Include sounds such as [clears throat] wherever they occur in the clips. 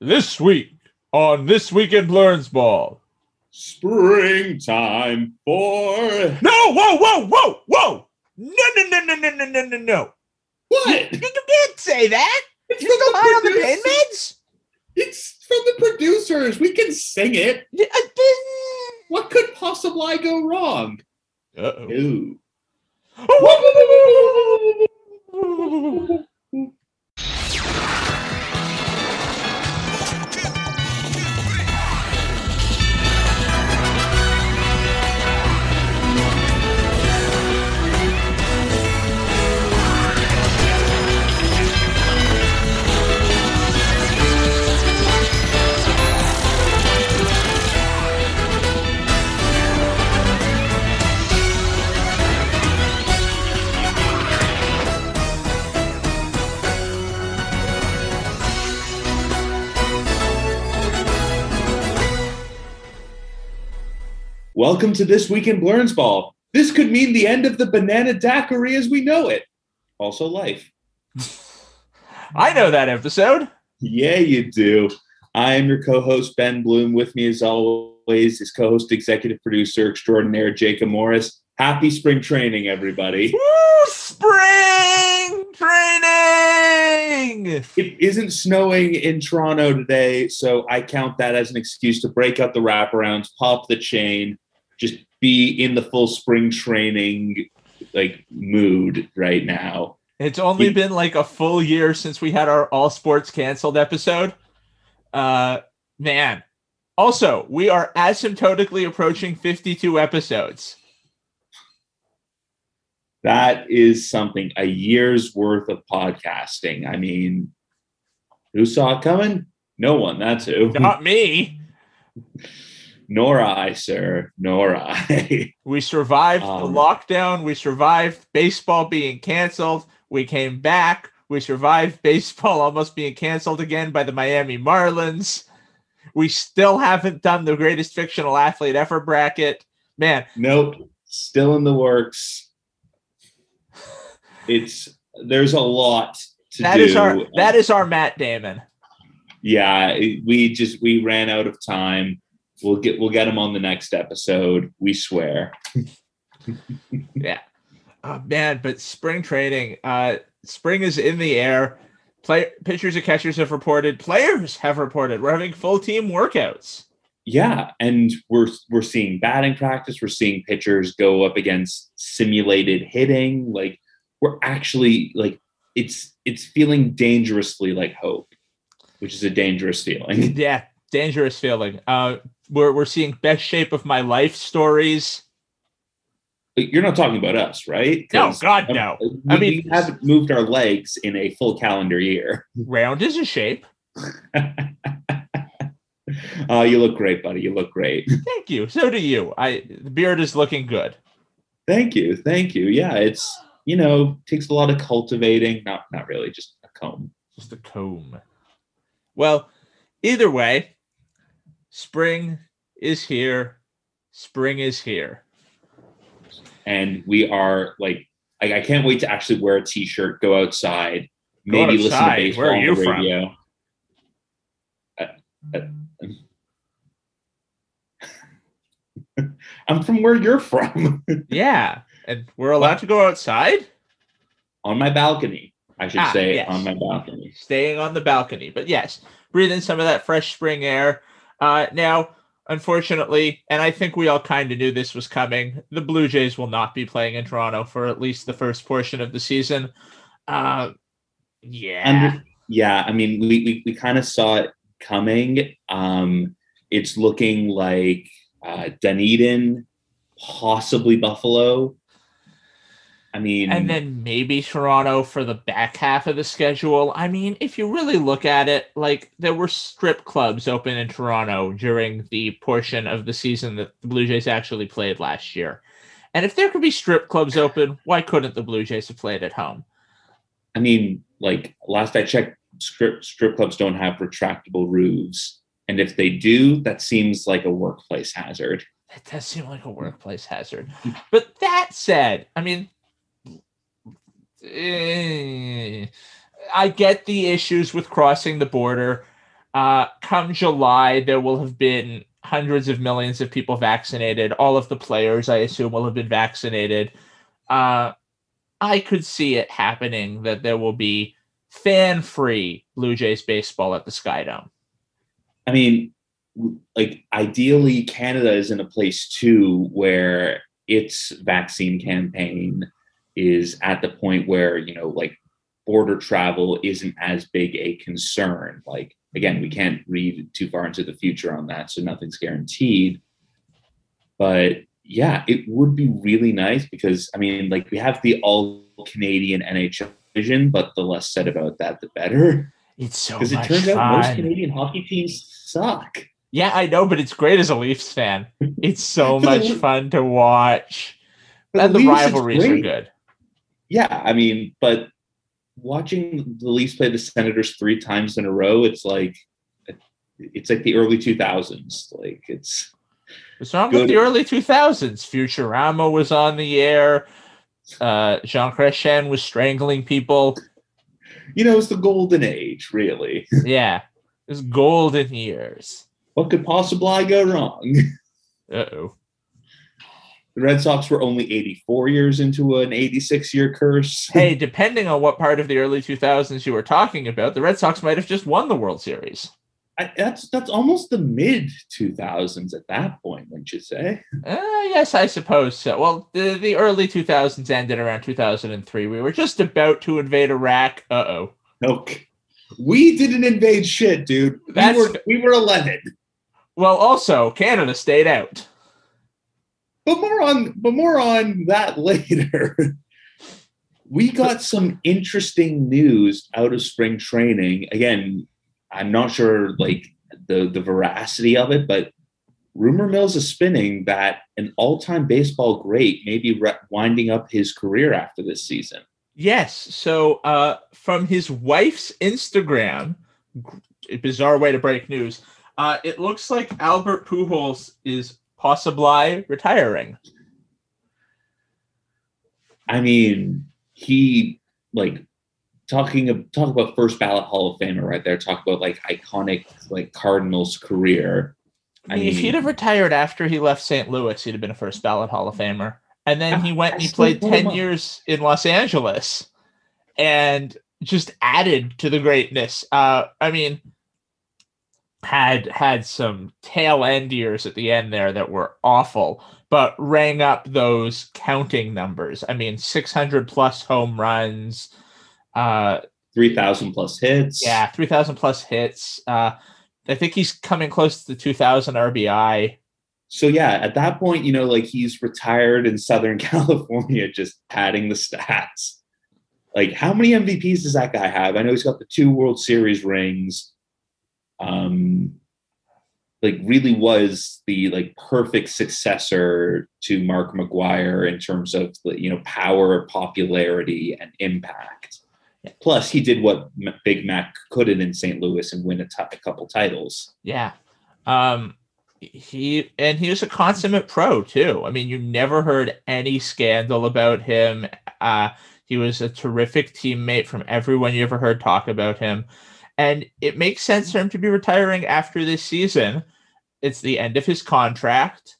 This week on This Week in Blurns Ball. Springtime for No, whoa, whoa, whoa, whoa! No, no, no, no, no, no, no, no, no. what? You, you can't say that. It's You're still from high on the the pain producers. meds? It's from the producers. We can sing it. Uh, What could possibly go wrong? Uh-oh. Welcome to this week in Blurns Ball. This could mean the end of the banana daiquiri as we know it. Also, life. [laughs] I know that episode. Yeah, you do. I am your co-host Ben Bloom. With me, as always, is co-host, executive producer extraordinaire Jacob Morris. Happy spring training, everybody! Woo, spring training. It isn't snowing in Toronto today, so I count that as an excuse to break out the wraparounds, pop the chain, just be in the full spring training like mood right now. It's only been like a full year since we had our all sports canceled episode. Uh, man. Also, we are asymptotically approaching 52 episodes. That is something, a year's worth of podcasting. I mean, who saw it coming? No one, that's who. Not me. [laughs] Nor I, sir. Nor I. [laughs] We survived the Um, lockdown. We survived baseball being canceled. We came back. We survived baseball almost being canceled again by the Miami Marlins. We still haven't done the greatest fictional athlete ever bracket. Man, nope. Still in the works. It's there's a lot to that do. is our that is our Matt Damon. yeah, we just we ran out of time. We'll get we'll get him on the next episode. We swear. [laughs] Yeah, oh, man, but spring training, uh, spring is in the air. Play pitchers and catchers have reported. Players have reported. We're having full team workouts. Yeah, and we're we're seeing batting practice. We're seeing pitchers go up against simulated hitting. Like we're actually like it's it's feeling dangerously like hope, which is a dangerous feeling. Yeah, dangerous feeling. Uh, we're we're seeing best shape of my life stories. You're not talking about us, right? No, God, um, no. We, I mean- we haven't moved our legs in a full calendar year. Round is a shape. uh, [laughs] you look great, buddy. You look great. Thank you. So do you. I the beard is looking good. Thank you, thank you. Yeah, it's you know takes a lot of cultivating. Not not really, just a comb. Just a comb. Well, either way, spring is here. Spring is here. and we are like I, I can't wait to actually wear a t-shirt, go outside, Go maybe listen to baseball on the radio. Uh, uh, [laughs] I'm from where you're from, [laughs] Yeah, and we're allowed to go outside. on my balcony. I should Ah, say yes. on my balcony. staying on the balcony. But yes, breathe in some of that fresh spring air. Uh, now, unfortunately, and I think we all kind of knew this was coming, the Blue Jays will not be playing in Toronto for at least the first portion of the season. Uh, yeah. Under- yeah, I mean, we we, we kind of saw it coming. Um, it's looking like uh, Dunedin, possibly Buffalo. I mean, and then maybe Toronto for the back half of the schedule. I mean, if you really look at it, like there were strip clubs open in Toronto during the portion of the season that the Blue Jays actually played last year. And if there could be strip clubs open, why couldn't the Blue Jays have played at home? I mean, like last I checked, strip strip clubs don't have retractable roofs, and if they do, that seems like a workplace hazard. That does seem like a hmm. workplace hazard. But that said, I mean, eh, I get the issues with crossing the border. Uh, come July, there will have been hundreds of millions of people vaccinated. All of the players, I assume, will have been vaccinated. Uh, I could see it happening that there will be fan free Blue Jays baseball at the Skydome. I mean, like ideally, Canada is in a place too where its vaccine campaign is at the point where, you know, like border travel isn't as big a concern. Like, again, we can't read too far into the future on that, so nothing's guaranteed. But yeah, it would be really nice because I mean, like we have the all Canadian NHL vision but the less said about that, the better. It's so Because it turns fun. out most Canadian hockey teams suck. Yeah, I know, but it's great as a Leafs fan. It's so [laughs] much fun to watch. And the it's rivalries are good. Yeah, I mean, but watching the Leafs play the Senators three times in a row, it's like it's like the early two thousands. Like it's What's wrong with Good. the early 2000s? Futurama was on the air. Uh, Jean Chrétien was strangling people. you know, it's the golden age, really. [laughs] Yeah, it's golden years. What could possibly go wrong? Uh oh. The Red Sox were only 84 years into an 86 year curse. [laughs] Hey, depending on what part of the early 2000s you were talking about, the Red Sox might have just won the World Series. I, that's that's almost the mid 2000s at that point, wouldn't you say? Uh, yes, I suppose so. Well, the, the early 2000s ended around 2003. We were just about to invade Iraq. Uh oh. Okay. We didn't invade shit, dude. We That's- were we were 11. Well, also, Canada stayed out. But more on but more on that [laughs] later. we got some interesting news out of spring training. Again, I'm not sure like the the veracity of it, but rumor mills is spinning that an all-time baseball great may be re- winding up his career after this season. Yes. So, uh, from his wife's Instagram, bizarre way to break news. Uh, it looks like Albert Pujols is possibly retiring. I mean, he like talking of talk about first ballot Hall of Famer right there. Talk about like iconic like Cardinals career. I I mean, if he'd have retired after he left St. Louis, he'd have been a first ballot Hall of Famer. And then he went and he played 10 years in Los Angeles and just added to the greatness. Uh, I mean, had had some tail end years at the end there that were awful, but rang up those counting numbers. I mean, 600 plus home runs, uh, Three thousand plus hits. yeah, 3,000 plus hits. Uh, I think he's coming close to the 2,000 RBI. So yeah, at that point, you know, like he's retired in Southern [laughs] California, just padding the stats. Like, how many MVPs does that guy have? I know he's got the two World Series rings. Um, like really was the like perfect successor to Mark McGwire in terms of the, you know power, popularity, and impact. Plus, he did what M- Big Mac couldn't in St. Louis and win a a couple titles. Yeah. Um he and he was a consummate pro too. I mean, you never heard any scandal about him. Uh he was a terrific teammate from everyone you ever heard talk about him. And it makes sense for him to be retiring after this season. It's the end of his contract.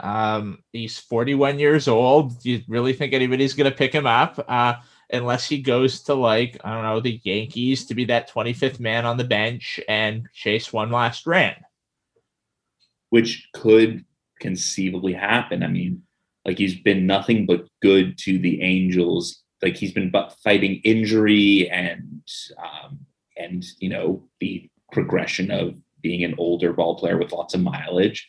Um, he's 41 years old. Do you really think anybody's going to pick him up? Uh, unless he goes to like I don't know the Yankees to be that 25th man on the bench and chase one last ring. which could conceivably happen. I mean, like he's been nothing but good to the Angels. Like he's been fighting injury and um, and you know the progression of being an older ball player with lots of mileage.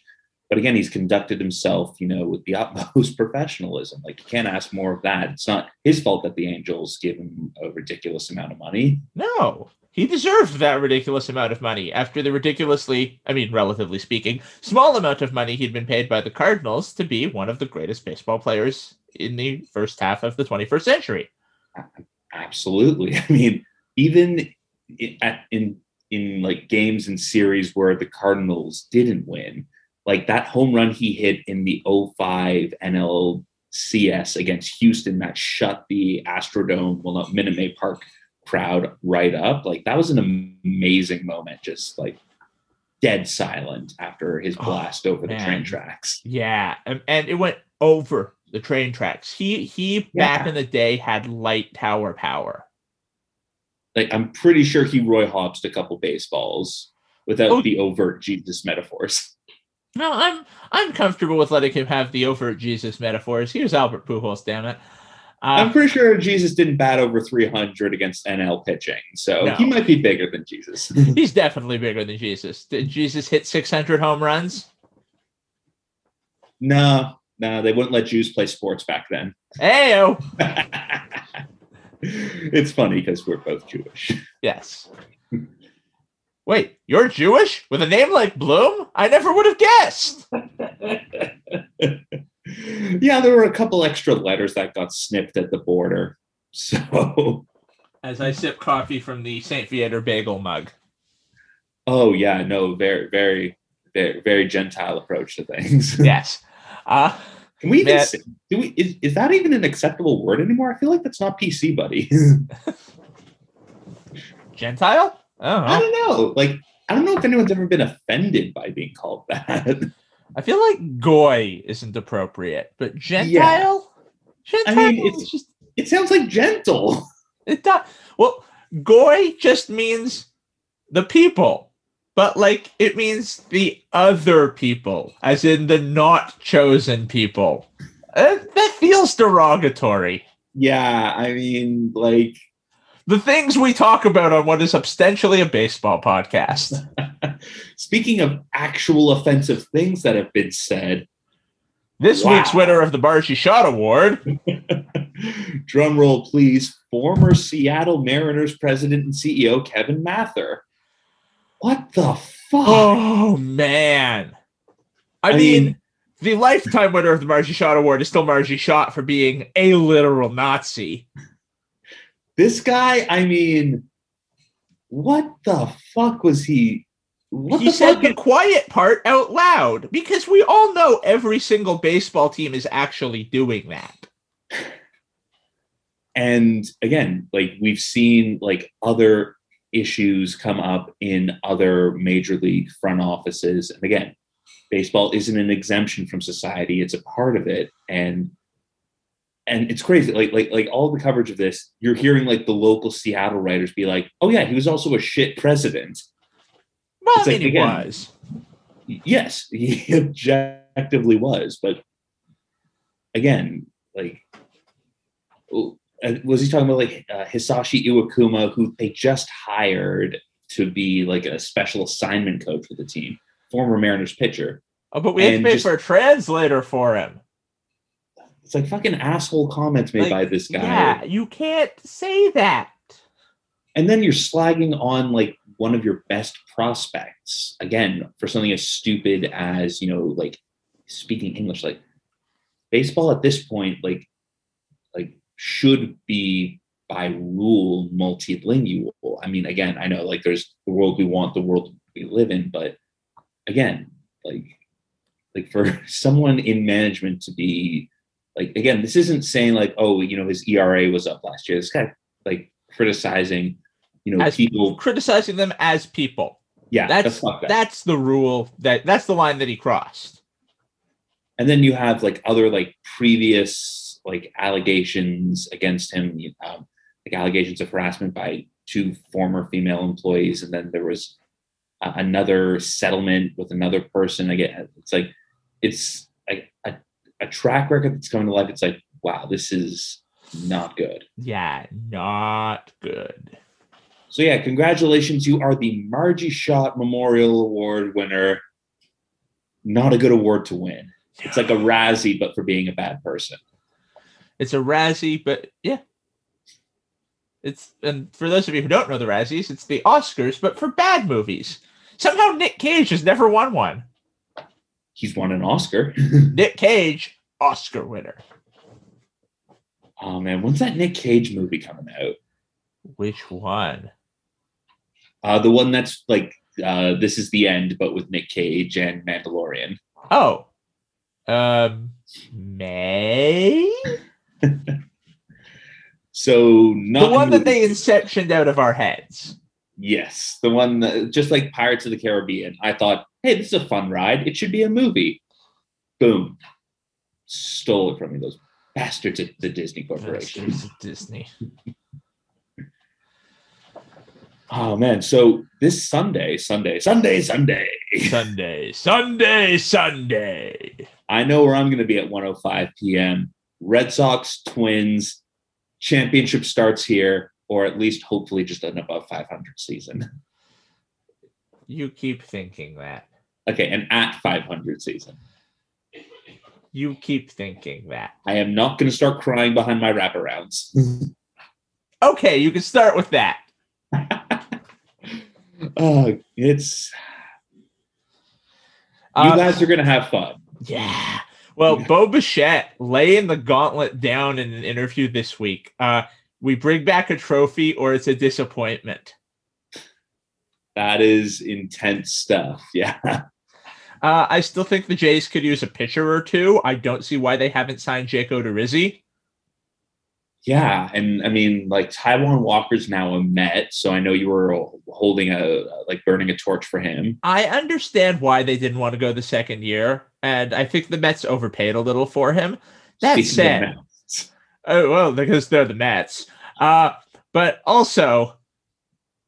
But again, he's conducted himself, you know, with the [laughs] utmost professionalism. Like you can't ask more of that. It's not his fault that the Angels give him a ridiculous amount of money. No, he deserved that ridiculous amount of money after the ridiculously, I mean, relatively speaking, small amount of money he'd been paid by the Cardinals to be one of the greatest baseball players in the first half of the 21st century. Absolutely. [laughs] I mean, even in, at, in in like games and series where the Cardinals didn't win, like that home run he hit in the 05 NLCS against Houston that shut the Astrodome, well, not Minute Maid Park crowd right up. Like that was an amazing moment, just like dead silent after his Oh, blast over the train tracks. Yeah, and, and it went over the train tracks. He he back in the day had light tower power. Like I'm pretty sure he Roy Hobbsed a couple baseballs without Oh. the overt Jesus metaphors. [laughs] No, I'm I'm comfortable with letting him have the overt Jesus metaphors. Here's Albert Pujols, damn it. I'm Uh, pretty sure Jesus didn't bat over 300 against NL pitching, so No. he might be bigger than Jesus. [laughs] [laughs] he's definitely bigger than Jesus. Did Jesus hit 600 home runs? no, no, they wouldn't let Jews play sports back then. Ayo. It's funny because we're both Jewish. Yes. Wait, you're Jewish with a name like Bloom? I never would have guessed. [laughs] yeah, there were a couple extra letters that got snipped at the border. [laughs] So, As I sip coffee from the St. Viateur bagel mug. oh yeah, no, very, very, very, very Gentile approach to things. [laughs] Yes. Uh, Can we even Matt- say, do we is, is that even an acceptable word anymore? I feel like that's not PC, buddy. [laughs] Gentile? I don't I know. don't know. Like, I don't know if anyone's ever been offended by being called that. [laughs] I feel like goy isn't appropriate, but Gentile? Gentile I mean, it's- just It sounds like gentle. it does. Well, goy just means the people, but like it means the other people, as in the not chosen people. Uh, that feels derogatory. Yeah, I mean, like, The things we talk about on what is substantially a baseball podcast. [laughs] speaking of actual offensive things that have been said, This Wow. week's winner of the Margie Schott Award. [laughs] drum roll, please. Former Seattle Mariners president and CEO Kevin Mather. What the fuck? Oh man. I, I mean, mean- the lifetime winner of the Margie Schott Award is still Margie Schott for being a literal Nazi. This guy, I mean, what the fuck was he? What he the said fuck? the quiet part out loud because we all know every single baseball team is actually doing that. and again like we've seen like other issues come up in other major league front offices. And again baseball isn't an exemption from society it's a part of it. And and it's crazy like like like all the coverage of this you're hearing like the local seattle writers be like oh yeah he was also a shit president. Well, It's I like, mean, he again, was. yes [laughs] he objectively was but again like oh, uh, was he talking about like uh, hisashi iwakuma who they just hired to be like a special assignment coach for the team former mariners pitcher Oh, but we had to pay just- for a translator for him. it's like fucking asshole comments made Like, by this guy Yeah, you can't say that. and then you're slagging on like one of your best prospects again for something as stupid as you know like speaking english like baseball at this point like should be by rule multilingual i mean again i know like there's the world we want the world we live in but again like like for [laughs] someone in management to be like again this isn't saying like oh you know his era was up last year this guy like criticizing you know As people criticizing them as people. yeah That's that. that's the rule that that's the line that he crossed. and then you have like other like previous like allegations against him um, like allegations of harassment by two former female employees and then there was uh, another settlement with another person. Again it's like it's like a, a track record that's coming to life it's like wow this is not good. Yeah, not good. so yeah congratulations. You are the Margie Schott memorial award winner. Not a good award to win. It's like a razzie but for being a bad person It's a Razzie, but yeah. It's and for those of you who don't know the Razzies, it's the Oscars, but for bad movies. Somehow Nick Cage has never won one. he's won an Oscar. [laughs] Nick Cage, Oscar winner. oh man, when's that Nick Cage movie coming out? Which one? Uh, the one that's like uh, this is the end, but with Nick Cage and Mandalorian. Oh. Um May? [laughs] So not the one that they inceptioned out of our heads. Yes, the one that, just like Pirates of the Caribbean. I thought, hey, this is a fun ride. It should be a movie. Boom. Stole it from me, those bastards at the Disney Corporation. Bastards Disney. [laughs] Oh man. So this Sunday, Sunday, Sunday, Sunday. Sunday, Sunday, Sunday. I know where I'm gonna be at 105 p.m. Red Sox Twins championship starts here, or at least hopefully just an above 500 season. You keep thinking that. Okay, an at 500 season. You keep thinking that. I am not gonna start crying behind my wraparounds. [laughs] Okay, you can start with that. [laughs] Oh, it's you Uh, guys are gonna have fun. Yeah. Well, Bo Bichette laying the gauntlet down in an interview this week. Uh, we bring back a trophy or it's a disappointment. That is intense stuff. [laughs] Yeah. Uh, I still think the Jays could use a pitcher or two. I don't see why they haven't signed Jake Odorizzi. Yeah. And I mean, like Taijuan Walker's now a Met, so I know you were holding a like burning a torch for him. I understand why they didn't want to go the second year, and I think the Mets overpaid a little for him. That Speaking of said, [laughs] Oh well, because they're the Mets. Uh, but also,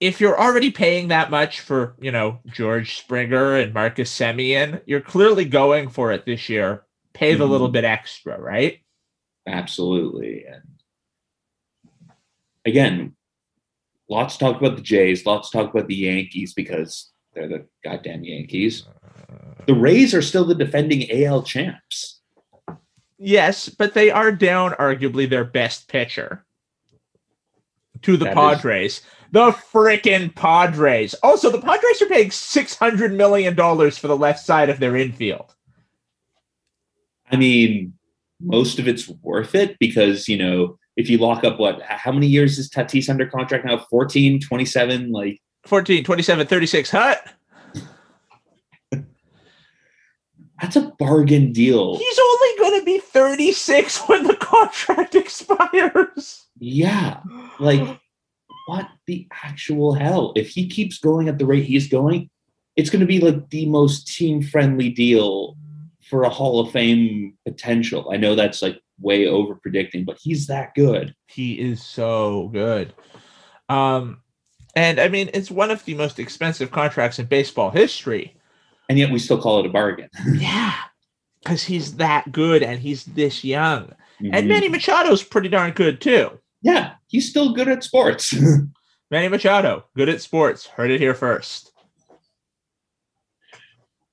if you're already paying that much for, you know, George Springer and Marcus Semien, you're clearly going for it this year. Pay the little Mhm. bit extra, right? Absolutely. And again, lots talk about the Jays, lots talk about the Yankees because they're the goddamn Yankees. The Rays are still the defending AL champs. Yes, but they are down arguably their best pitcher to the That is- Padres. The frickin' Padres. Also, the Padres are paying $600 million for the left side of their infield. I mean, most of it's worth it because, you know, if you lock up what, how many years is Tatis under contract now? 14, 27? Like, 14, 27, 36 Hut. that's a bargain deal. He's only going to be 36 when the contract [laughs] expires. Yeah. Like, what the actual hell? If he keeps going at the rate he's going, it's going to be like the most team friendly deal for a Hall of Fame potential. I know that's like way over predicting, but he's that good. he is so good. Um, and I mean, it's one of the most expensive contracts in baseball history. And yet we still call it a bargain. [laughs] Yeah, because he's that good and he's this young. And Mhm. Manny Machado's pretty darn good too. yeah, he's still good at sports. [laughs] Manny Machado, good at sports. Heard it here first.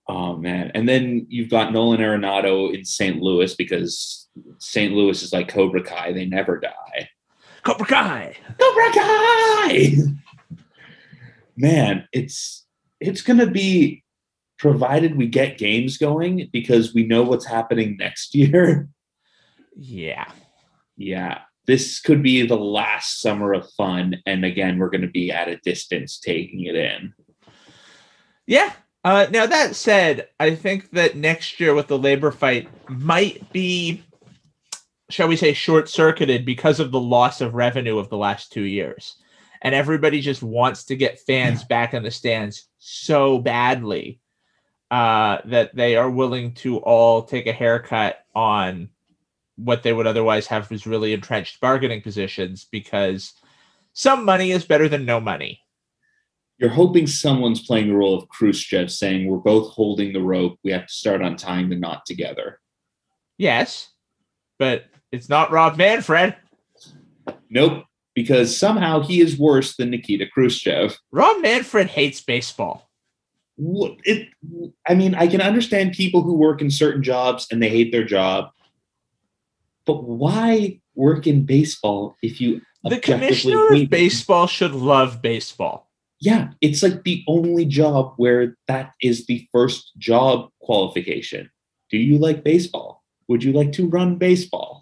Oh man! And then you've got Nolan Arenado in St. Louis because St. Louis is like Cobra Kai; they never die. Cobra Kai. Cobra Kai! Man, it's it's gonna be provided we get games going because we know what's happening next [laughs] year. Yeah. yeah, this could be the last summer of fun, and again, we're gonna be at a distance taking it in. Yeah. Uh, now that said, I think that next year with the labor fight might be, shall we say, short circuited because of the loss of revenue of the last two years, and everybody just wants to get fans back in the stands so badly uh, that they are willing to all take a haircut on what they would otherwise have as really entrenched bargaining positions because some money is better than no money. You're hoping someone's playing the role of Khrushchev, saying we're both holding the rope. We have to start untying the knot together. Yes, but it's not Rob Manfred. Nope, because somehow he is worse than Nikita Khrushchev. Rob Manfred hates baseball. What- It, I mean, I can understand people who work in certain jobs and they hate their job, but why work in baseball if you The commissioner of baseball should love baseball. Yeah, it's like the only job where that is the first job qualification. Do you like baseball? Would you like to run baseball?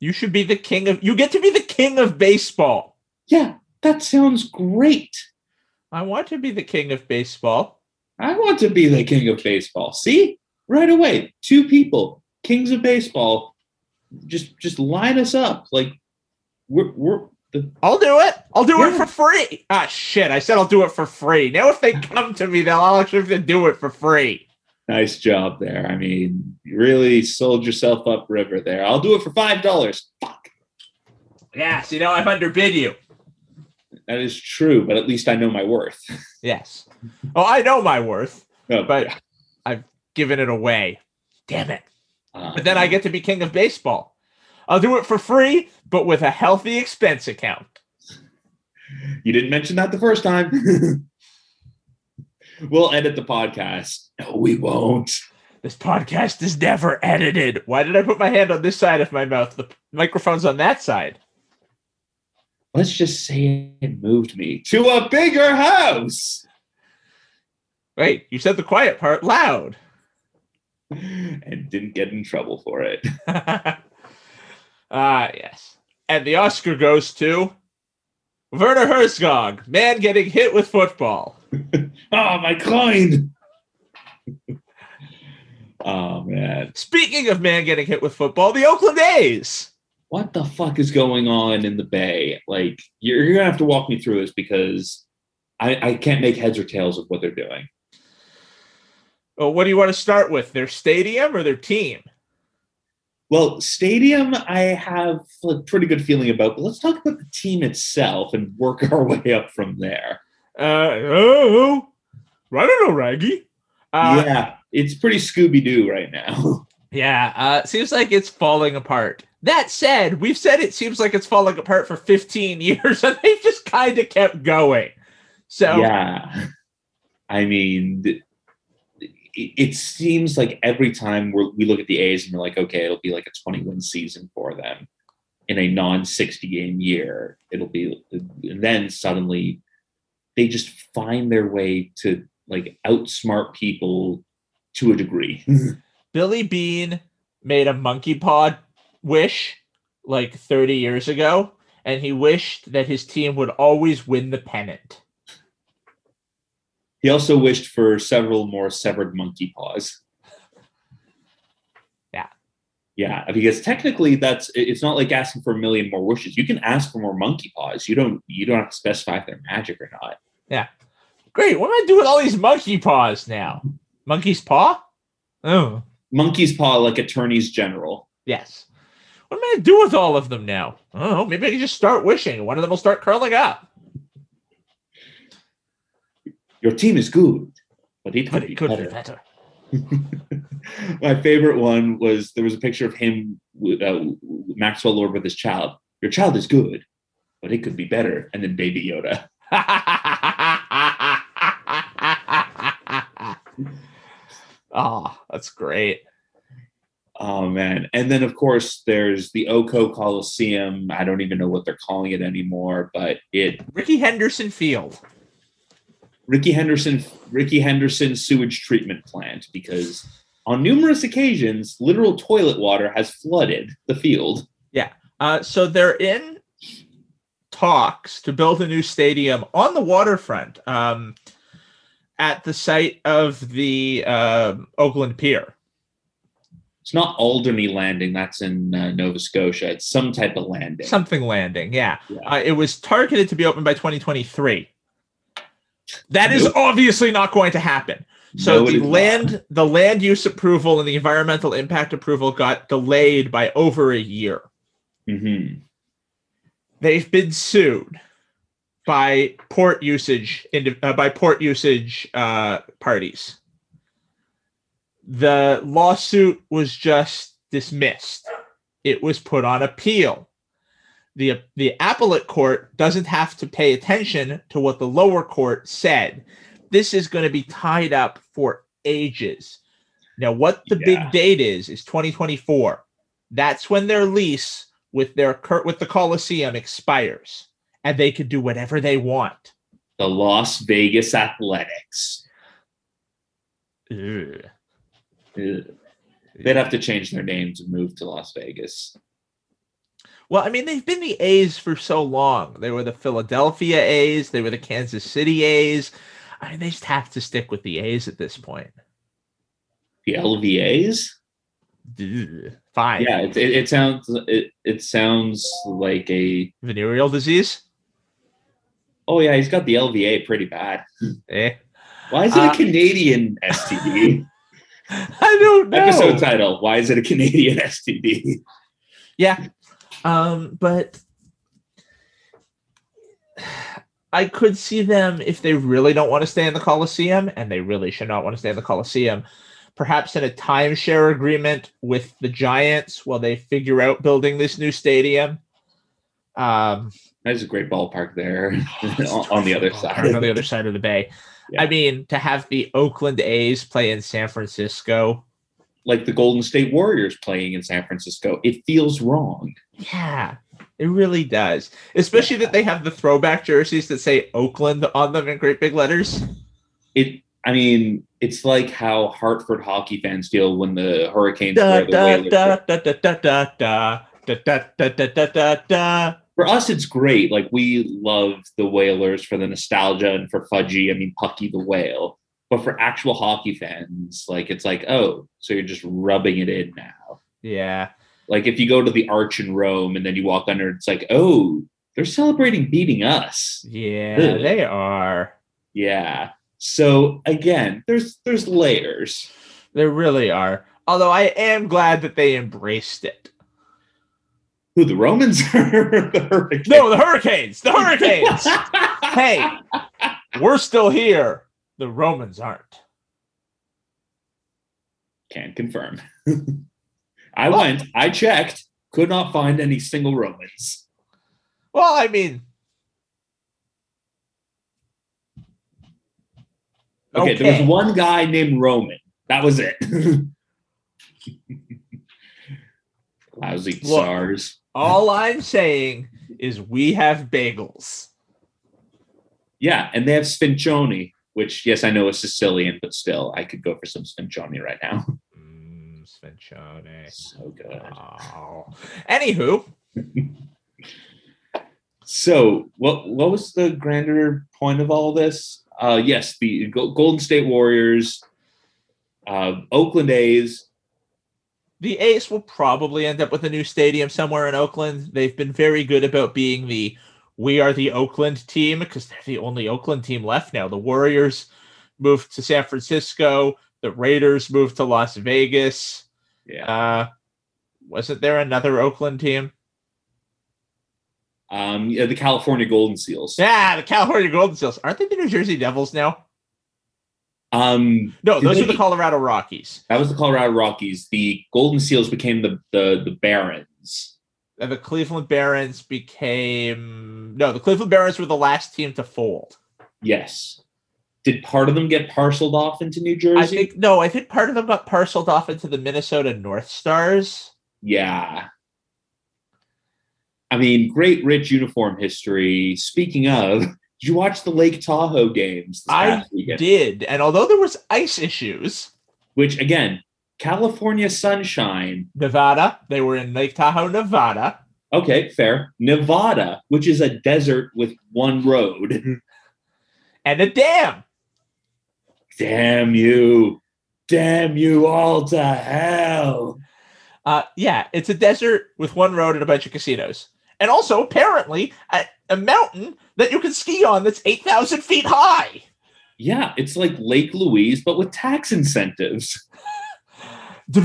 You should be the king of. You get to be the king of baseball. Yeah, that sounds great. I want to be the king of baseball. I want to be the king of baseball. See? Right away. Two people, kings of baseball. Just just line us up. Like we're, we're the, I'll do it. I'll do it for free. Ah, shit. I said I'll do it for free. Now, if they come to me, they'll I'll actually have to do it for free. Nice job there. I mean, you really sold yourself up river there. I'll do it for five dollars. Fuck. Yes, you know, I've underbid you. That is true, but at least I know my worth. Yes. Oh, I know my worth, [laughs] Oh, but yeah. I've given it away. Damn it. Uh, But then I get to be king of baseball. I'll do it for free, but with a healthy expense account. you didn't mention that the first time. [laughs] we'll edit the podcast. No, we won't. This podcast is never edited. Why did I put my hand on this side of my mouth? The microphone's on that side. Let's just say it moved me to a bigger house. Wait, you said the quiet part loud. [laughs] And didn't get in trouble for it. [laughs] [laughs] Ah, yes. And the Oscar goes to Werner Herzog, man getting hit with football. Oh, [laughs] my coin. [laughs] oh, man. Speaking of man getting hit with football, the Oakland A's. What the fuck is going on in the Bay? Like, you're, you're going to have to walk me through this because I, I can't make heads or tails of what they're doing. Well, what do you want to start with? Their stadium or their team? Well, stadium, I have a pretty good feeling about, but let's talk about the team itself and work [laughs] our way up from there. Uh oh, I don't know, Raggy. Uh, yeah, it's pretty Scooby Doo right now. [laughs] Yeah, uh, seems like it's falling apart. That said, we've said it seems like it's falling apart for 15 [laughs] years, and they've just kind of kept going. So, Yeah. I mean, th- it, it seems like every time we're, we look at the A's and we're like, okay, it'll be like a 20 win season for them in a non 60 game year. It'll be, and then suddenly they just find their way to like outsmart people to a degree. Mm-hmm. Billy Beane made a monkey pod wish like 30 years ago, and he wished that his team would always win the pennant. he also wished for several more severed monkey paws. Yeah. Yeah, because technically that's it's not like asking for a million more wishes. You can ask for more monkey paws. You don't you don't have to specify if they're magic or not. Great, what am I doing with all these monkey paws now? Monkey's paw? Oh, Monkey's paw like attorneys general. yes. What am I going to do with all of them now? Oh, maybe I can just start wishing. One of them will start curling up. Your team is good, but it could But be it could be better. better. [laughs] My favorite one was there was a picture of him with uh, Maxwell Lord with his child. Your child is good, but it could be better. And then Baby Yoda. [laughs] oh, [laughs] that's great. Oh man! And then of course there's the O.co Coliseum. I don't even know what they're calling it anymore, but it Rickey Henderson Field. Rickey Henderson Rickey Henderson sewage treatment plant because on numerous occasions literal toilet water has flooded the field. Yeah. Uh, so they're in talks to build a new stadium on the waterfront um, at the site of the um Oakland Pier. It's not Alderney Landing. That's in uh, Nova Scotia. It's some type of landing. Something landing, yeah. Yeah. Uh, it was targeted to be open by 2023. That is Nope. obviously not going to happen. So No, the is not. land, the land use approval and the environmental impact approval got delayed by over a year. Mhm. They've been sued by port usage uh, by port usage uh, parties. The lawsuit was just dismissed. It was put on appeal. The the appellate court doesn't have to pay attention to what the lower court said. This is going to be tied up for ages. Now, what the Yeah. big date is is 2024. That's when their lease with their with the Coliseum expires, and they could do whatever they want. The Las Vegas Athletics. Ugh. Ugh. They'd have to change their name to move to Las Vegas. Well, I mean, they've been the A's for so long. They were the Philadelphia A's. They were the Kansas City A's. I mean, they just have to stick with the A's at this point. The LVAs? fine. Yeah, it, it, it sounds it, it sounds like a Venereal disease. Oh yeah, he's got the LVA pretty bad. Eh. Why is it Uh, a Canadian [laughs] STD? I don't know. Episode title: Why is it a Canadian STD? Yeah. Um, but I could see them if they really don't want to stay in the Coliseum, and they really should not want to stay in the Coliseum, perhaps in a timeshare agreement with the Giants while they figure out building this new stadium. Um, There's a great ballpark there [laughs] on, on the other side. on the other side of the bay. Yeah. I mean, to have the Oakland A's play in San Francisco. Like the Golden State Warriors playing in San Francisco, it feels wrong. Yeah, it really does. Especially that they have the throwback jerseys that say Oakland on them in great big letters. It, I mean, it's like how Hartford hockey fans feel when the Hurricanes Da wear the da Whalers. da da da da da da da da da da da da da. For us, it's great. Like we love the Whalers for the nostalgia and for Fudgy. I mean, Pucky the Whale. But for actual hockey fans, like it's like, oh, so you're just rubbing it in now. Yeah, Like if you go to the Arch in Rome and then you walk under, it's like, oh, they're celebrating beating us. yeah, Ugh. they are. Yeah. So again, there's there's layers. There really are. Although I am glad that they embraced it. Who the Romans [laughs] or the Hurricanes? No, the Hurricanes. The Hurricanes. [laughs] hey, we're still here. The Romans aren't. Can't confirm. [laughs] I Well- went, I checked, could not find any single Romans. Well, I mean, Okay, there was one guy named Roman. That was it. Lousy Look. SARS. All I'm saying is we have bagels. Yeah, and they have Sfincioni, which yes, I know is Sicilian, but still, I could go for some Sfincioni right now. Mm, Sfincione. So good. Oh. Anywho, [laughs] So, what what was the grander point of all this? Uh, yes, the Golden State Warriors, uh, Oakland A's. The A's will probably end up with a new stadium somewhere in Oakland. They've been very good about being the we are the Oakland team because they're the only Oakland team left now. The Warriors moved to San Francisco. The Raiders moved to Las Vegas. Yeah, Uh, wasn't there another Oakland team? um, yeah, the California Golden Seals. Yeah, the California Golden Seals. Aren't they the New Jersey Devils now? Um, No, those they- are the Colorado Rockies. that was the Colorado Rockies. The Golden Seals became the the the Barons. And the Cleveland Barons became no, the Cleveland Barons were the last team to fold. Yes. Did part of them get parceled off into New Jersey? I think no, I think part of them got parceled off into the Minnesota North Stars. Yeah. I mean, great rich uniform history. Speaking of, did you watch the Lake Tahoe games this I weekend? Did and although there was ice issues, Which again, California sunshine. Nevada, they were in Lake Tahoe, Nevada. Okay, fair. Nevada, which is a desert with one road. [laughs] And a dam. Damn you. Damn you all to hell. Uh, yeah, it's a desert with one road and a bunch of casinos. And also, apparently, a, a mountain that you can ski on that's 8,000 feet high. Yeah, it's like Lake Louise, but with tax incentives. [laughs]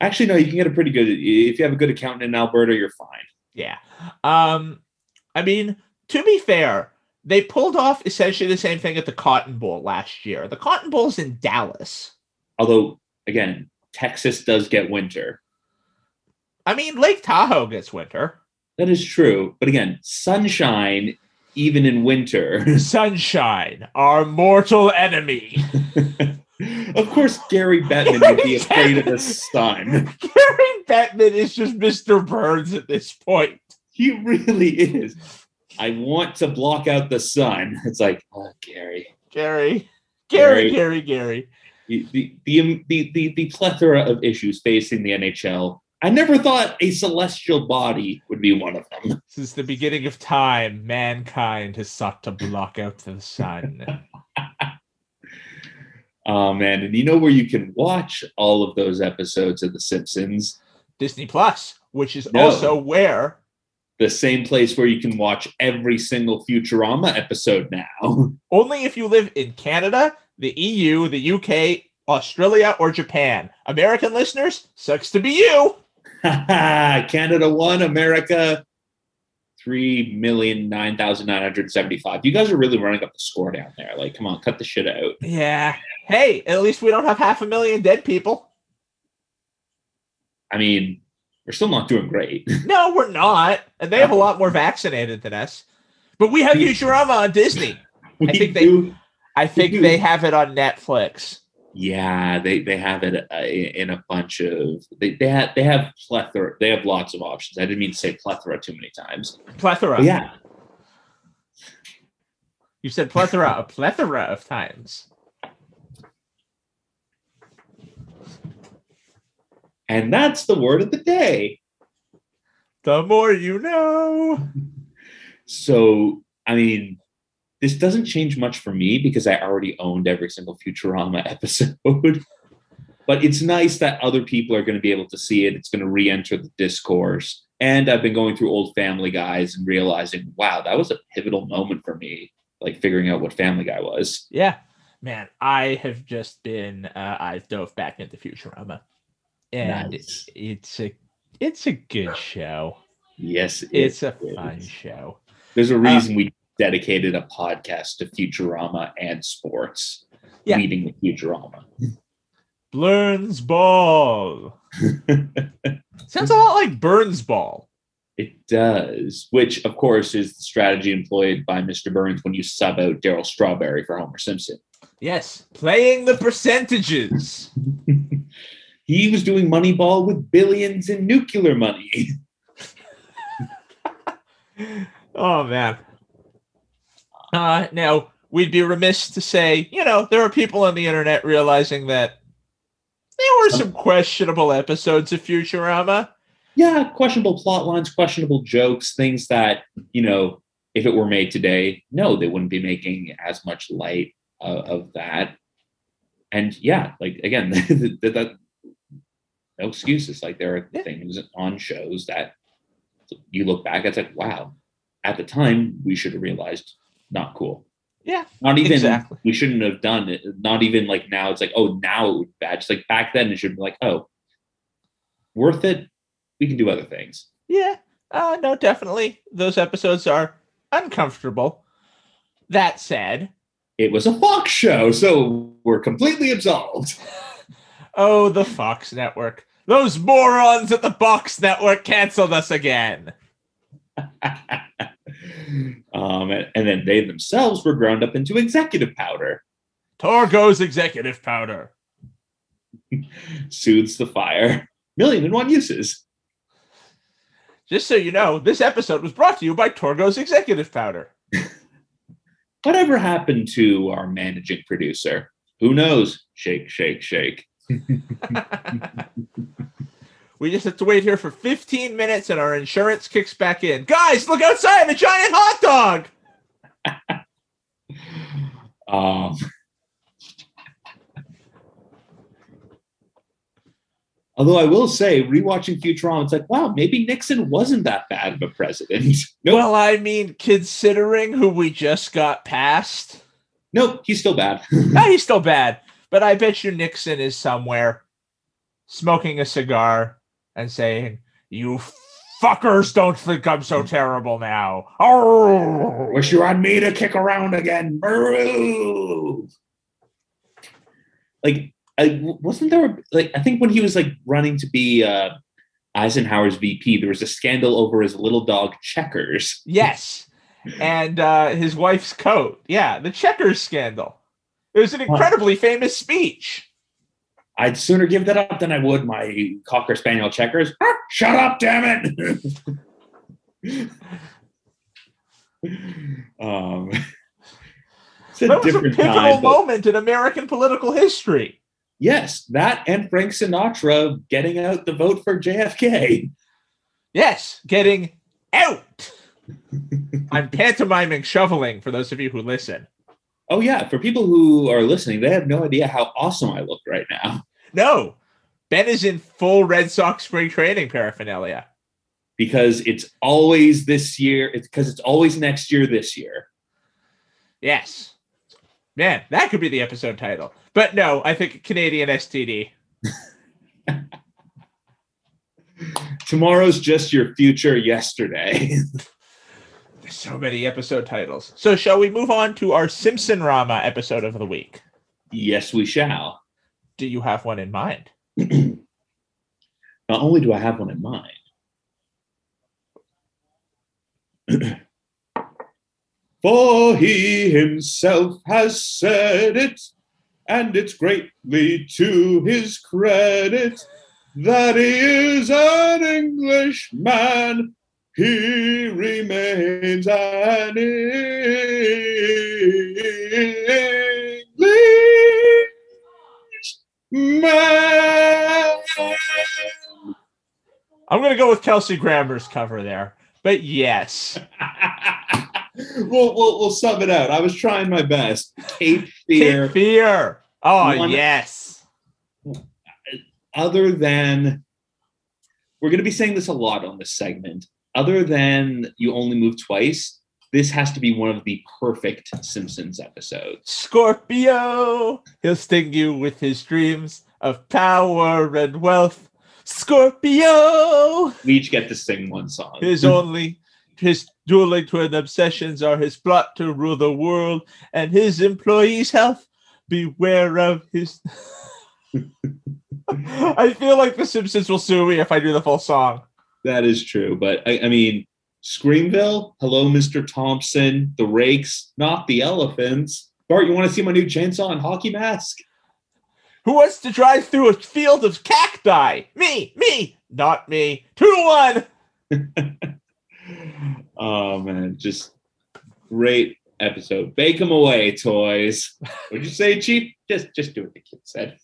Actually, no, you can get a pretty good if you have a good accountant in Alberta, you're fine. Yeah. Um, I mean, to be fair, they pulled off essentially the same thing at the Cotton Bowl last year. The Cotton Bowl's in Dallas. Although, again, Texas does get winter. I mean, Lake Tahoe gets winter. That is true. But again, sunshine, even in winter. [laughs] Sunshine, our mortal enemy. [laughs] of course, Gary Bettman would be [laughs] afraid of the sun. Gary Bettman is just Mr. Burns at this point. He really is. I want to block out the sun. It's like, oh, Gary. Gary, Gary, Gary. Gary, Gary. The, the, the, the, the plethora of issues facing the NHL. I never thought a celestial body would be one of them. [laughs] Since the beginning of time, mankind has sought to block out the sun. [laughs] Oh man, and you know where you can watch all of those episodes of The Simpsons? Disney Plus, which is No. also where The same place where you can watch every single Futurama episode now. [laughs] only if you live in Canada, the EU, the UK, Australia, or Japan. American listeners, sucks to be you. [laughs] Canada one, America three million nine thousand nine hundred seventy-five. You guys are really running up the score down there. Like, come on, cut the shit out. Yeah. Hey, at least we don't have half a million dead people. I mean, we're still not doing great. [laughs] No, we're not. And they have a lot more vaccinated than us. But we have Futurama on Disney. [laughs] We think they- I think they have it on Netflix. Yeah, they they have it uh, in a bunch of they they have they have plethora they have lots of options. I didn't mean to say plethora too many times. Plethora. But yeah, You said plethora, a plethora of times. and that's the word of the day. The more you know. [laughs] So I mean, this doesn't change much for me because I already owned every single Futurama [laughs] episode. but it's nice that other people are going to be able to see it. It's going to re-enter the discourse. And I've been going through old Family Guys and realizing, wow, that was a pivotal moment for me, like figuring out what Family Guy was. Yeah. Man, I have just been uh, I've dove back into Futurama. And Nice. it's a it's a good show. Yes, it It's a is. fun show. There's a reason we dedicated a podcast to Futurama and sports, Yeah. leading with Futurama. Burns Ball. [laughs] Sounds a lot like Burns Ball. It does, which of course is the strategy employed by Mr. Burns when you sub out Darryl Strawberry for Homer Simpson. Yes, playing the percentages. [laughs] He was doing Moneyball with billions in nuclear money. [laughs] oh man. Uh now we'd be remiss to say, you know, there are people on the internet realizing that there were some questionable episodes of Futurama. yeah, questionable plot lines, questionable jokes, things that, you know, if it were made today, no, they wouldn't be making as much light uh, of that. And yeah, like again, [laughs] that, that no excuses. Like there are Yeah. things on shows that you look back, it's like, wow, at the time we should have realized not cool. Yeah, Not even exactly. we shouldn't have done it. Not even like now it's like, oh, now it would be bad. Just like back then it should be like, oh, worth it. We can do other things. Yeah. Uh no, definitely. Those episodes are uncomfortable. That said, It was a Fox show, so we're completely absolved. [laughs] oh the Fox network. Those morons at the Fox Network canceled us again. [laughs] um, and, and then they themselves were ground up into executive powder. Torgo's executive powder. [laughs] Soothes the fire. Million and one uses. Just so you know, this episode was brought to you by Torgo's executive powder. [laughs] Whatever happened to our managing producer? Who knows? Shake, shake, shake. [laughs] we just have to wait here for 15 minutes and our insurance kicks back in. Guys, look outside, a giant hot dog. [laughs] Um, although I will say, rewatching Futurama, it's like, wow, maybe Nixon wasn't that bad of a president. [laughs] nope, Well, I mean, considering who we just got past, nope, he's still bad. [laughs] ah, he's still bad. But I bet you Nixon is somewhere smoking a cigar and saying, You fuckers don't think I'm so terrible now. Oh, Wish you had me to kick around again. Like, I, wasn't there like I think when he was like running to be uh, Eisenhower's VP, there was a scandal over his little dog Checkers. yes. And uh, his wife's coat. Yeah, the checkers scandal. It was an incredibly famous speech. I'd sooner give that up than I would my cocker spaniel Checkers. Ah, Shut up, damn it! [laughs] um, [laughs] it's a That was a pivotal time. moment in American political history. Yes, that and Frank Sinatra getting out the vote for JFK. Yes, getting out. I'm pantomiming shoveling for those of you who listen. Oh yeah, for people who are listening, they have no idea how awesome I look right now No, Ben is in full Red Sox spring training paraphernalia. because it's always this year. It's because it's always next year this year. Yes. Man, that could be the episode title. But no, I think Canadian STD. [laughs] Tomorrow's just your future yesterday. [laughs] So many episode titles. So shall we move on to our Simpson Rama episode of the week? yes, we shall. Do you have one in mind? [clears throat] Not only do I have one in mind, [clears throat] for he himself has said it, and it's greatly to his credit that he is an Englishman. He remains an Englishman. I'm going to go with Kelsey Grammer's cover there. But yes. [laughs] we'll, we'll we'll sub it out. I was trying my best. Cape Fear. Cape Fear. Oh, One- yes. Other than we're going to be saying this a lot on this segment. Other than you only move twice, this has to be one of the perfect Simpsons episodes. Scorpio. He'll sting you with his dreams of power and wealth. Scorpio. We each get to sing one song. His only his dueling twin obsessions are his plot to rule the world and his employees' health. Beware of his. [laughs] I feel like The Simpsons will sue me if I do the full song. That is true, but I, I mean, Screamville, Hello, Mr. Thompson, The Rakes, not the Elephants. Bart, you want to see my new chainsaw and hockey mask? Who wants to drive through a field of cacti? Me, me, not me. Two to one. [laughs] oh man, just great episode. Bake them away, toys. What'd you say, Chief? Just just do what the kid said.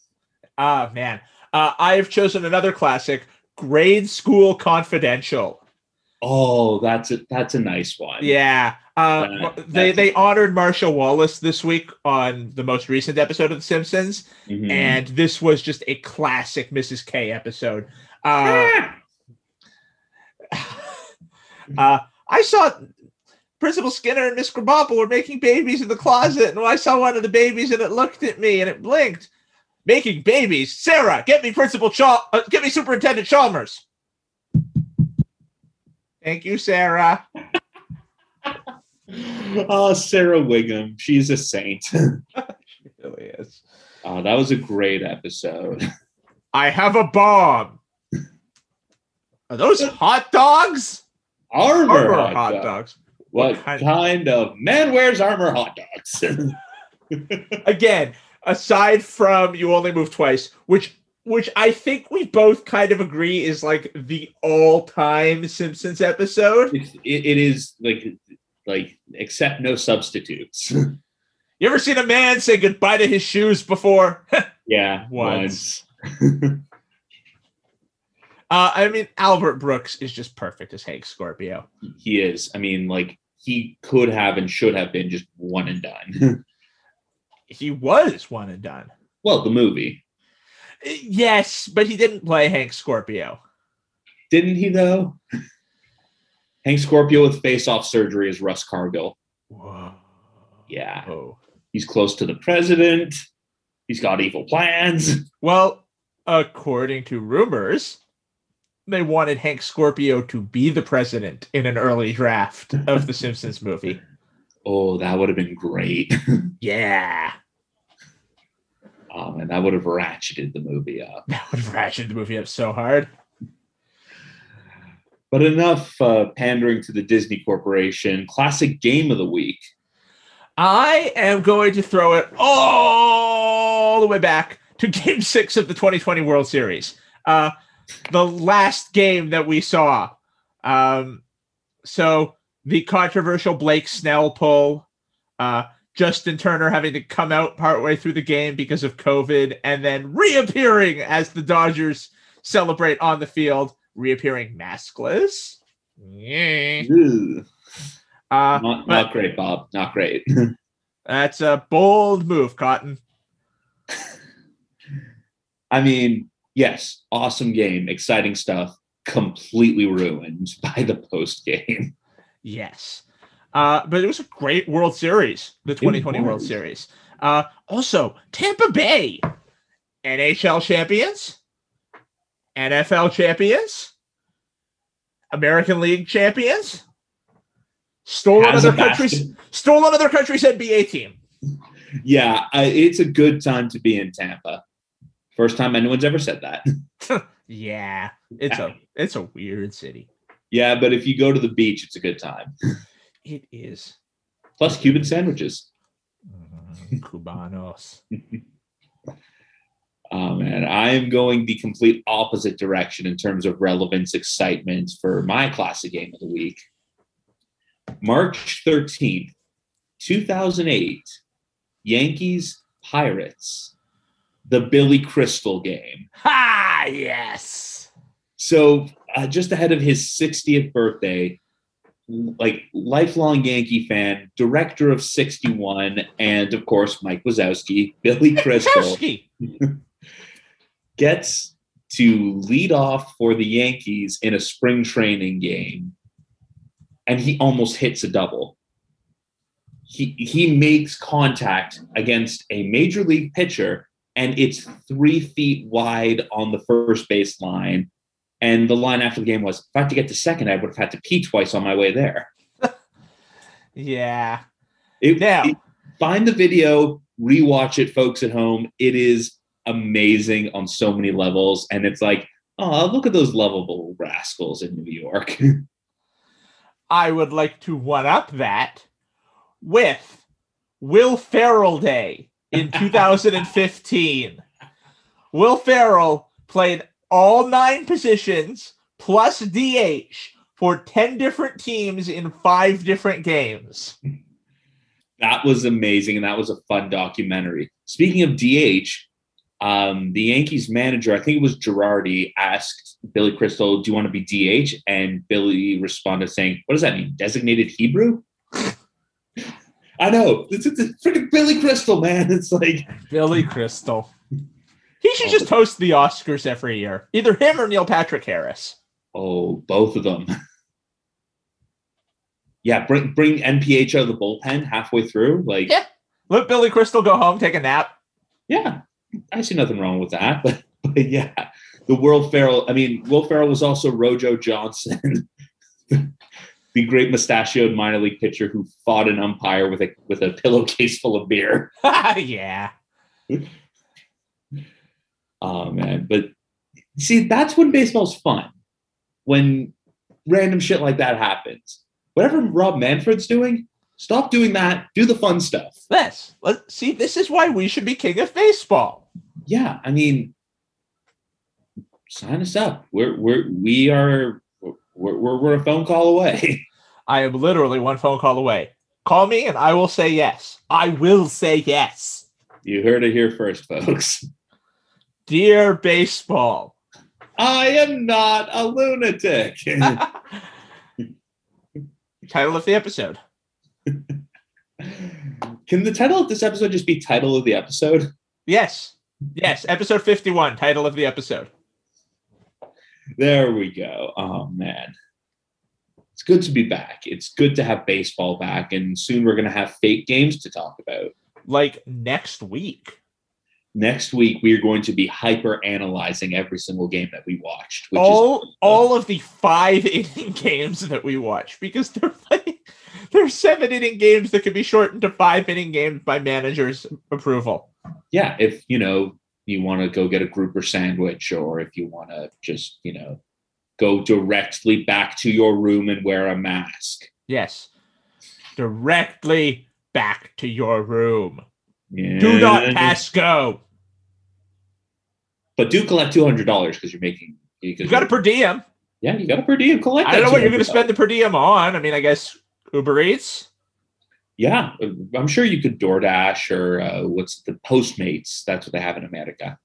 Ah, man. Uh, I have chosen another classic, Grade School Confidential. Oh, that's a that's a nice one. Yeah. Uh, That- they they honored Marcia Wallace this week on the most recent episode of The Simpsons, Mhm. and this was just a classic Mrs. K episode. Uh, [laughs] uh, I saw Principal Skinner and Miss Krabappel were making babies in the closet, and I saw one of the babies, and it looked at me, and it blinked. Making babies, Sarah, get me Principal Chal- uh, get me Superintendent Chalmers. Thank you, Sarah. [laughs] oh, Sarah Wiggum, she's a saint. [laughs] She really is. Oh, that was a great episode. [laughs] I have a bomb. Are those hot dogs? Armour, Armour hot, hot dog. dogs. What, What kind- kind of man wears Armour hot dogs? Again, aside from you only move twice, which which I think we both kind of agree is like the all-time Simpsons episode. It's- it, it is like like accept no substitutes. [laughs] You ever seen a man say goodbye to his shoes before? [laughs] yeah, Once. [laughs] Uh, I mean, Albert Brooks is just perfect as Hank Scorpio. He is. I mean, like he could have and should have been just one and done. He was one and done. well, the movie Yes, but he didn't play Hank Scorpio. didn't he though? [laughs] Hank Scorpio with face-off surgery is Russ Cargill. Whoa. Yeah, Oh. he's close to the president. He's got evil plans. [laughs] Well, according to rumors, they wanted Hank Scorpio to be the president in an early draft of the Simpsons movie. [laughs] Oh, that would have been great. Yeah. Oh man, that would have ratcheted the movie up. That would have ratcheted the movie up so hard. But enough uh, pandering to the Disney Corporation. Classic game of the week. I am going to throw it all the way back to game six of the 2020 World Series. Uh, the last game that we saw. Um, so the controversial Blake Snell pull, uh, Justin Turner having to come out partway through the game because of COVID, and then reappearing as the Dodgers celebrate on the field, reappearing maskless. Yeah. Uh, Not, not great, Bob. Not great. [laughs] That's a bold move, Cotton. I mean, yes, awesome game, exciting stuff, completely ruined [laughs] by the post game. Yes. Uh, but it was a great World Series, the 2020 World. Series. Uh, also, Tampa Bay, NHL champions, NFL champions, American League champions, stole Has another country's stole another country's NBA team. [laughs] Yeah, uh, it's a good time to be in Tampa. First time anyone's ever said that. [laughs] [laughs] Yeah, it's a it's a weird city. Yeah, but if you go to the beach, it's a good time. It is. Plus Cuban sandwiches. Mm, [laughs] Cubanos. [laughs] Oh man, I am going the complete opposite direction in terms of relevance, excitement for my classic game of the week. March 13th, 2008, Yankees Pirates, the Billy Crystal game. Ha! Yes. So, uh, just ahead of his 60th birthday, like lifelong Yankee fan, director of 61, and of course, Mike Wazowski, [laughs] Billy Crystal [laughs] gets to lead off for the Yankees in a spring training game, and he almost hits a double. He he makes contact against a major league pitcher, and it's three feet wide on the first base line. And the line after the game was, if I had to get to second, I would have had to pee twice on my way there. [laughs] Yeah. It, Now- it- find the video, rewatch it, folks at home. It is amazing on so many levels, and it's like, oh, look at those lovable rascals in New York. [laughs] I would like to one up that with Will Ferrell Day in [laughs] 2015. Will Ferrell played all nine positions plus DH for 10 different teams in five different games. that was amazing, and that was a fun documentary. Speaking of DH, um, the Yankees manager, I think it was Girardi, asked Billy Crystal, "Do you want to be DH?" And Billy responded saying, "What does that mean? Designated Hebrew?" [laughs] I know it's, it's, it's freaking Billy Crystal, man. It's like Billy Crystal. He should just host the Oscars every year. Either him or Neil Patrick Harris. Oh, both of them. [laughs] yeah, bring bring NPH out of the bullpen halfway through. Like, Yeah. Let Billy Crystal go home, take a nap. yeah, I see nothing wrong with that. [laughs] But, but yeah, the World Farrell. I mean, Will Ferrell was also Rojo Johnson, [laughs] the great mustachioed minor league pitcher who fought an umpire with a with a pillowcase full of beer. yeah. Oh man, but see, that's when baseball's fun. When random shit like that happens. Whatever Rob Manfred's doing, stop doing that. Do the fun stuff. This. Let's see, this is why we should be king of baseball. Yeah, I mean, sign us up. We're we're we are we're we're, we're a phone call away. [laughs] I am literally one phone call away. Call me and I will say yes. I will say yes. You heard it here first, folks. Dear baseball. I am not a lunatic. [laughs] Title of the episode. Can the title of this episode just be title of the episode? Yes. Yes. Episode 51. Title of the episode. There we go. Oh man. It's good to be back. It's good to have baseball back, and soon we're gonna have fake games to talk about. Like next week. Next week we are going to be hyper analyzing every single game that we watched. Which all is all of the five [laughs] inning games that we watch because they're seven inning games that can be shortened to five inning games by manager's approval. yeah, if you know you want to go get a grouper sandwich, or if you want to just you know go directly back to your room and wear a mask. Yes. Directly back to your room. Yeah. Do not pass go. But do collect two hundred dollars because you're making. Because You got a per diem. yeah, you got a per diem. Collect. I don't know what you're going to spend the per diem on. I mean, I guess Uber Eats. Yeah, I'm sure you could DoorDash or uh, what's the Postmates. That's what they have in America.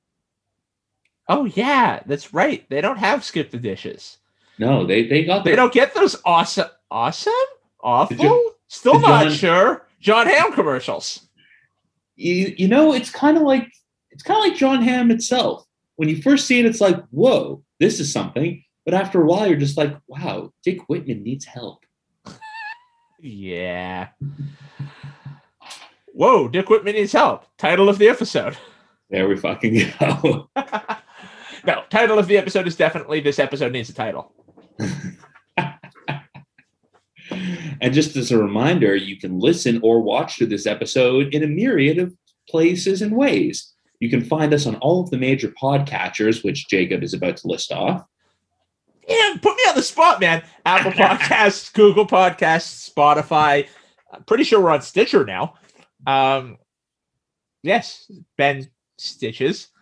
Oh yeah, that's right. They don't have skip the dishes. No, they they got They don't get those awesome, awesome, awful. You- Still not John- sure. Jon Hamm commercials. You, you know, it's kind of like it's kind of like Jon Hamm itself. When you first see it, it's like, whoa, this is something. But after a while, you're just like, wow, Dick Whitman needs help. Yeah. [laughs] Whoa, Dick Whitman needs help. Title of the episode. There we fucking go. [laughs] no, title of the episode is definitely this episode needs a title. [laughs] and just as a reminder, you can listen or watch to this episode in a myriad of places and ways. You can find us on all of the major podcatchers, which Jacob is about to list off. Damn, put me on the spot, man. Apple [laughs] Podcasts, Google Podcasts, Spotify. I'm pretty sure we're on Stitcher now. Um, yes, Ben stitches. [laughs]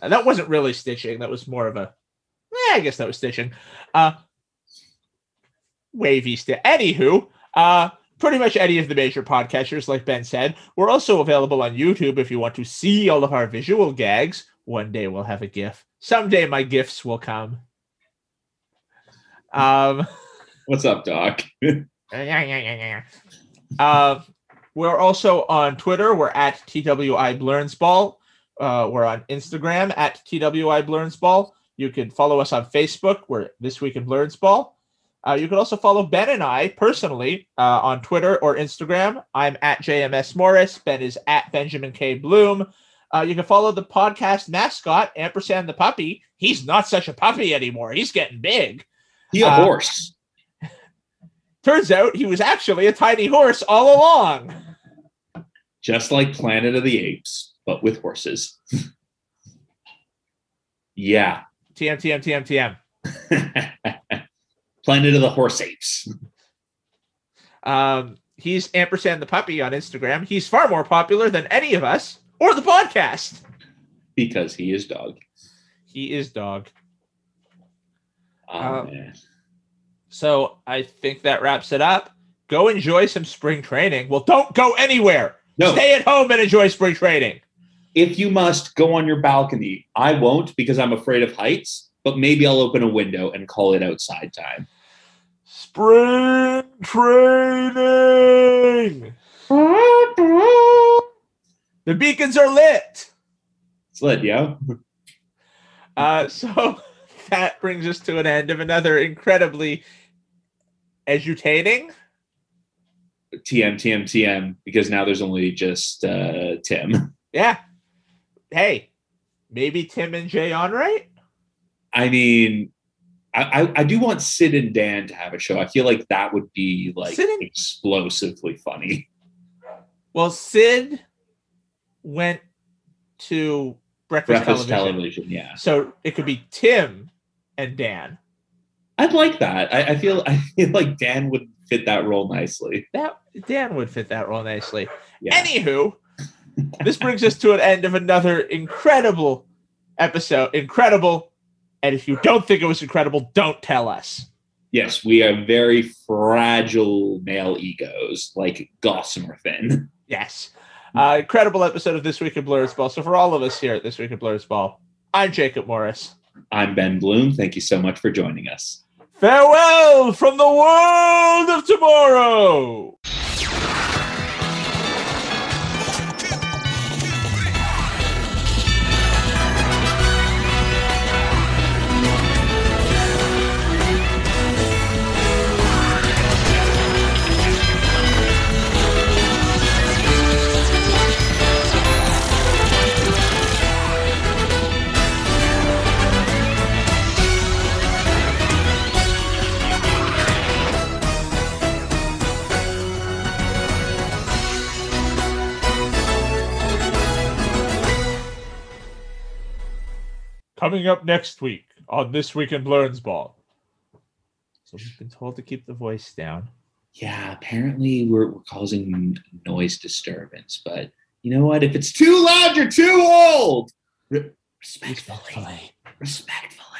Uh, that wasn't really stitching. That was more of a. Yeah, I guess that was stitching. Uh, wavy stitch. Anywho, uh, pretty much any of the major podcasters, like Ben said. We're also available on YouTube if you want to see all of our visual gags. One day we'll have a GIF. Someday my GIFs will come. Um, [laughs] What's up, Doc? [laughs] uh, we're also on Twitter. We're at TWI Blurnsball. Uh, we're on Instagram at TWI Blurnsball. You can follow us on Facebook. We're This Week in Blurnsball. Uh, you can also follow Ben and I personally uh, on Twitter or Instagram. I'm at JMS Morris. Ben is at Benjamin K. Bloom. Uh, you can follow the podcast mascot, Ampersand the puppy. He's not such a puppy anymore. He's getting big. He a Uh, horse. [laughs] Turns out he was actually a tiny horse all along. Just like Planet of the Apes, but with horses. [laughs] yeah. TM, TM, TM, TM. [laughs] Planet of the Horse Apes. Um, he's ampersand the puppy on Instagram. He's far more popular than any of us or the podcast. Because he is dog. He is dog. Oh, man. So I think that wraps it up. Go enjoy some spring training. Well, don't go anywhere. No, Stay at home and enjoy spring training. if you must, go on your balcony. I won't because I'm afraid of heights, but maybe I'll open a window and call it outside time. Spring training. The beacons are lit. It's lit, yo. [laughs] Uh, so [laughs] that brings us to an end of another incredibly edutaining. TM, TM, TM, because now there's only just uh, Tim. [laughs] Yeah. Hey, maybe Tim and Jay on right? I mean, I, I, I do want Sid and Dan to have a show. I feel like that would be like and- explosively funny. Well, Sid went to breakfast, Breakfast television. television, yeah. So it could be Tim and Dan. I'd like that. I, I feel I feel like Dan would fit that role nicely. That Dan would fit that role nicely. Yeah. Anywho, this brings us to an end of another incredible episode. Incredible. And if you don't think it was incredible, don't tell us. yes, we are very fragile male egos, like gossamer thin. Yes. Uh, incredible episode of This Week in Blurnsball. So for all of us here at This Week in Blurnsball, I'm Jacob Morris. I'm Ben Bloom. Thank you so much for joining us. Farewell from the world of tomorrow. Coming up next week on This Week in Blurnsball. So we've been told to keep the voice down. Yeah, apparently we're, we're causing noise disturbance, but you know what? If it's too loud, you're too old. Re- respectfully. Respectfully.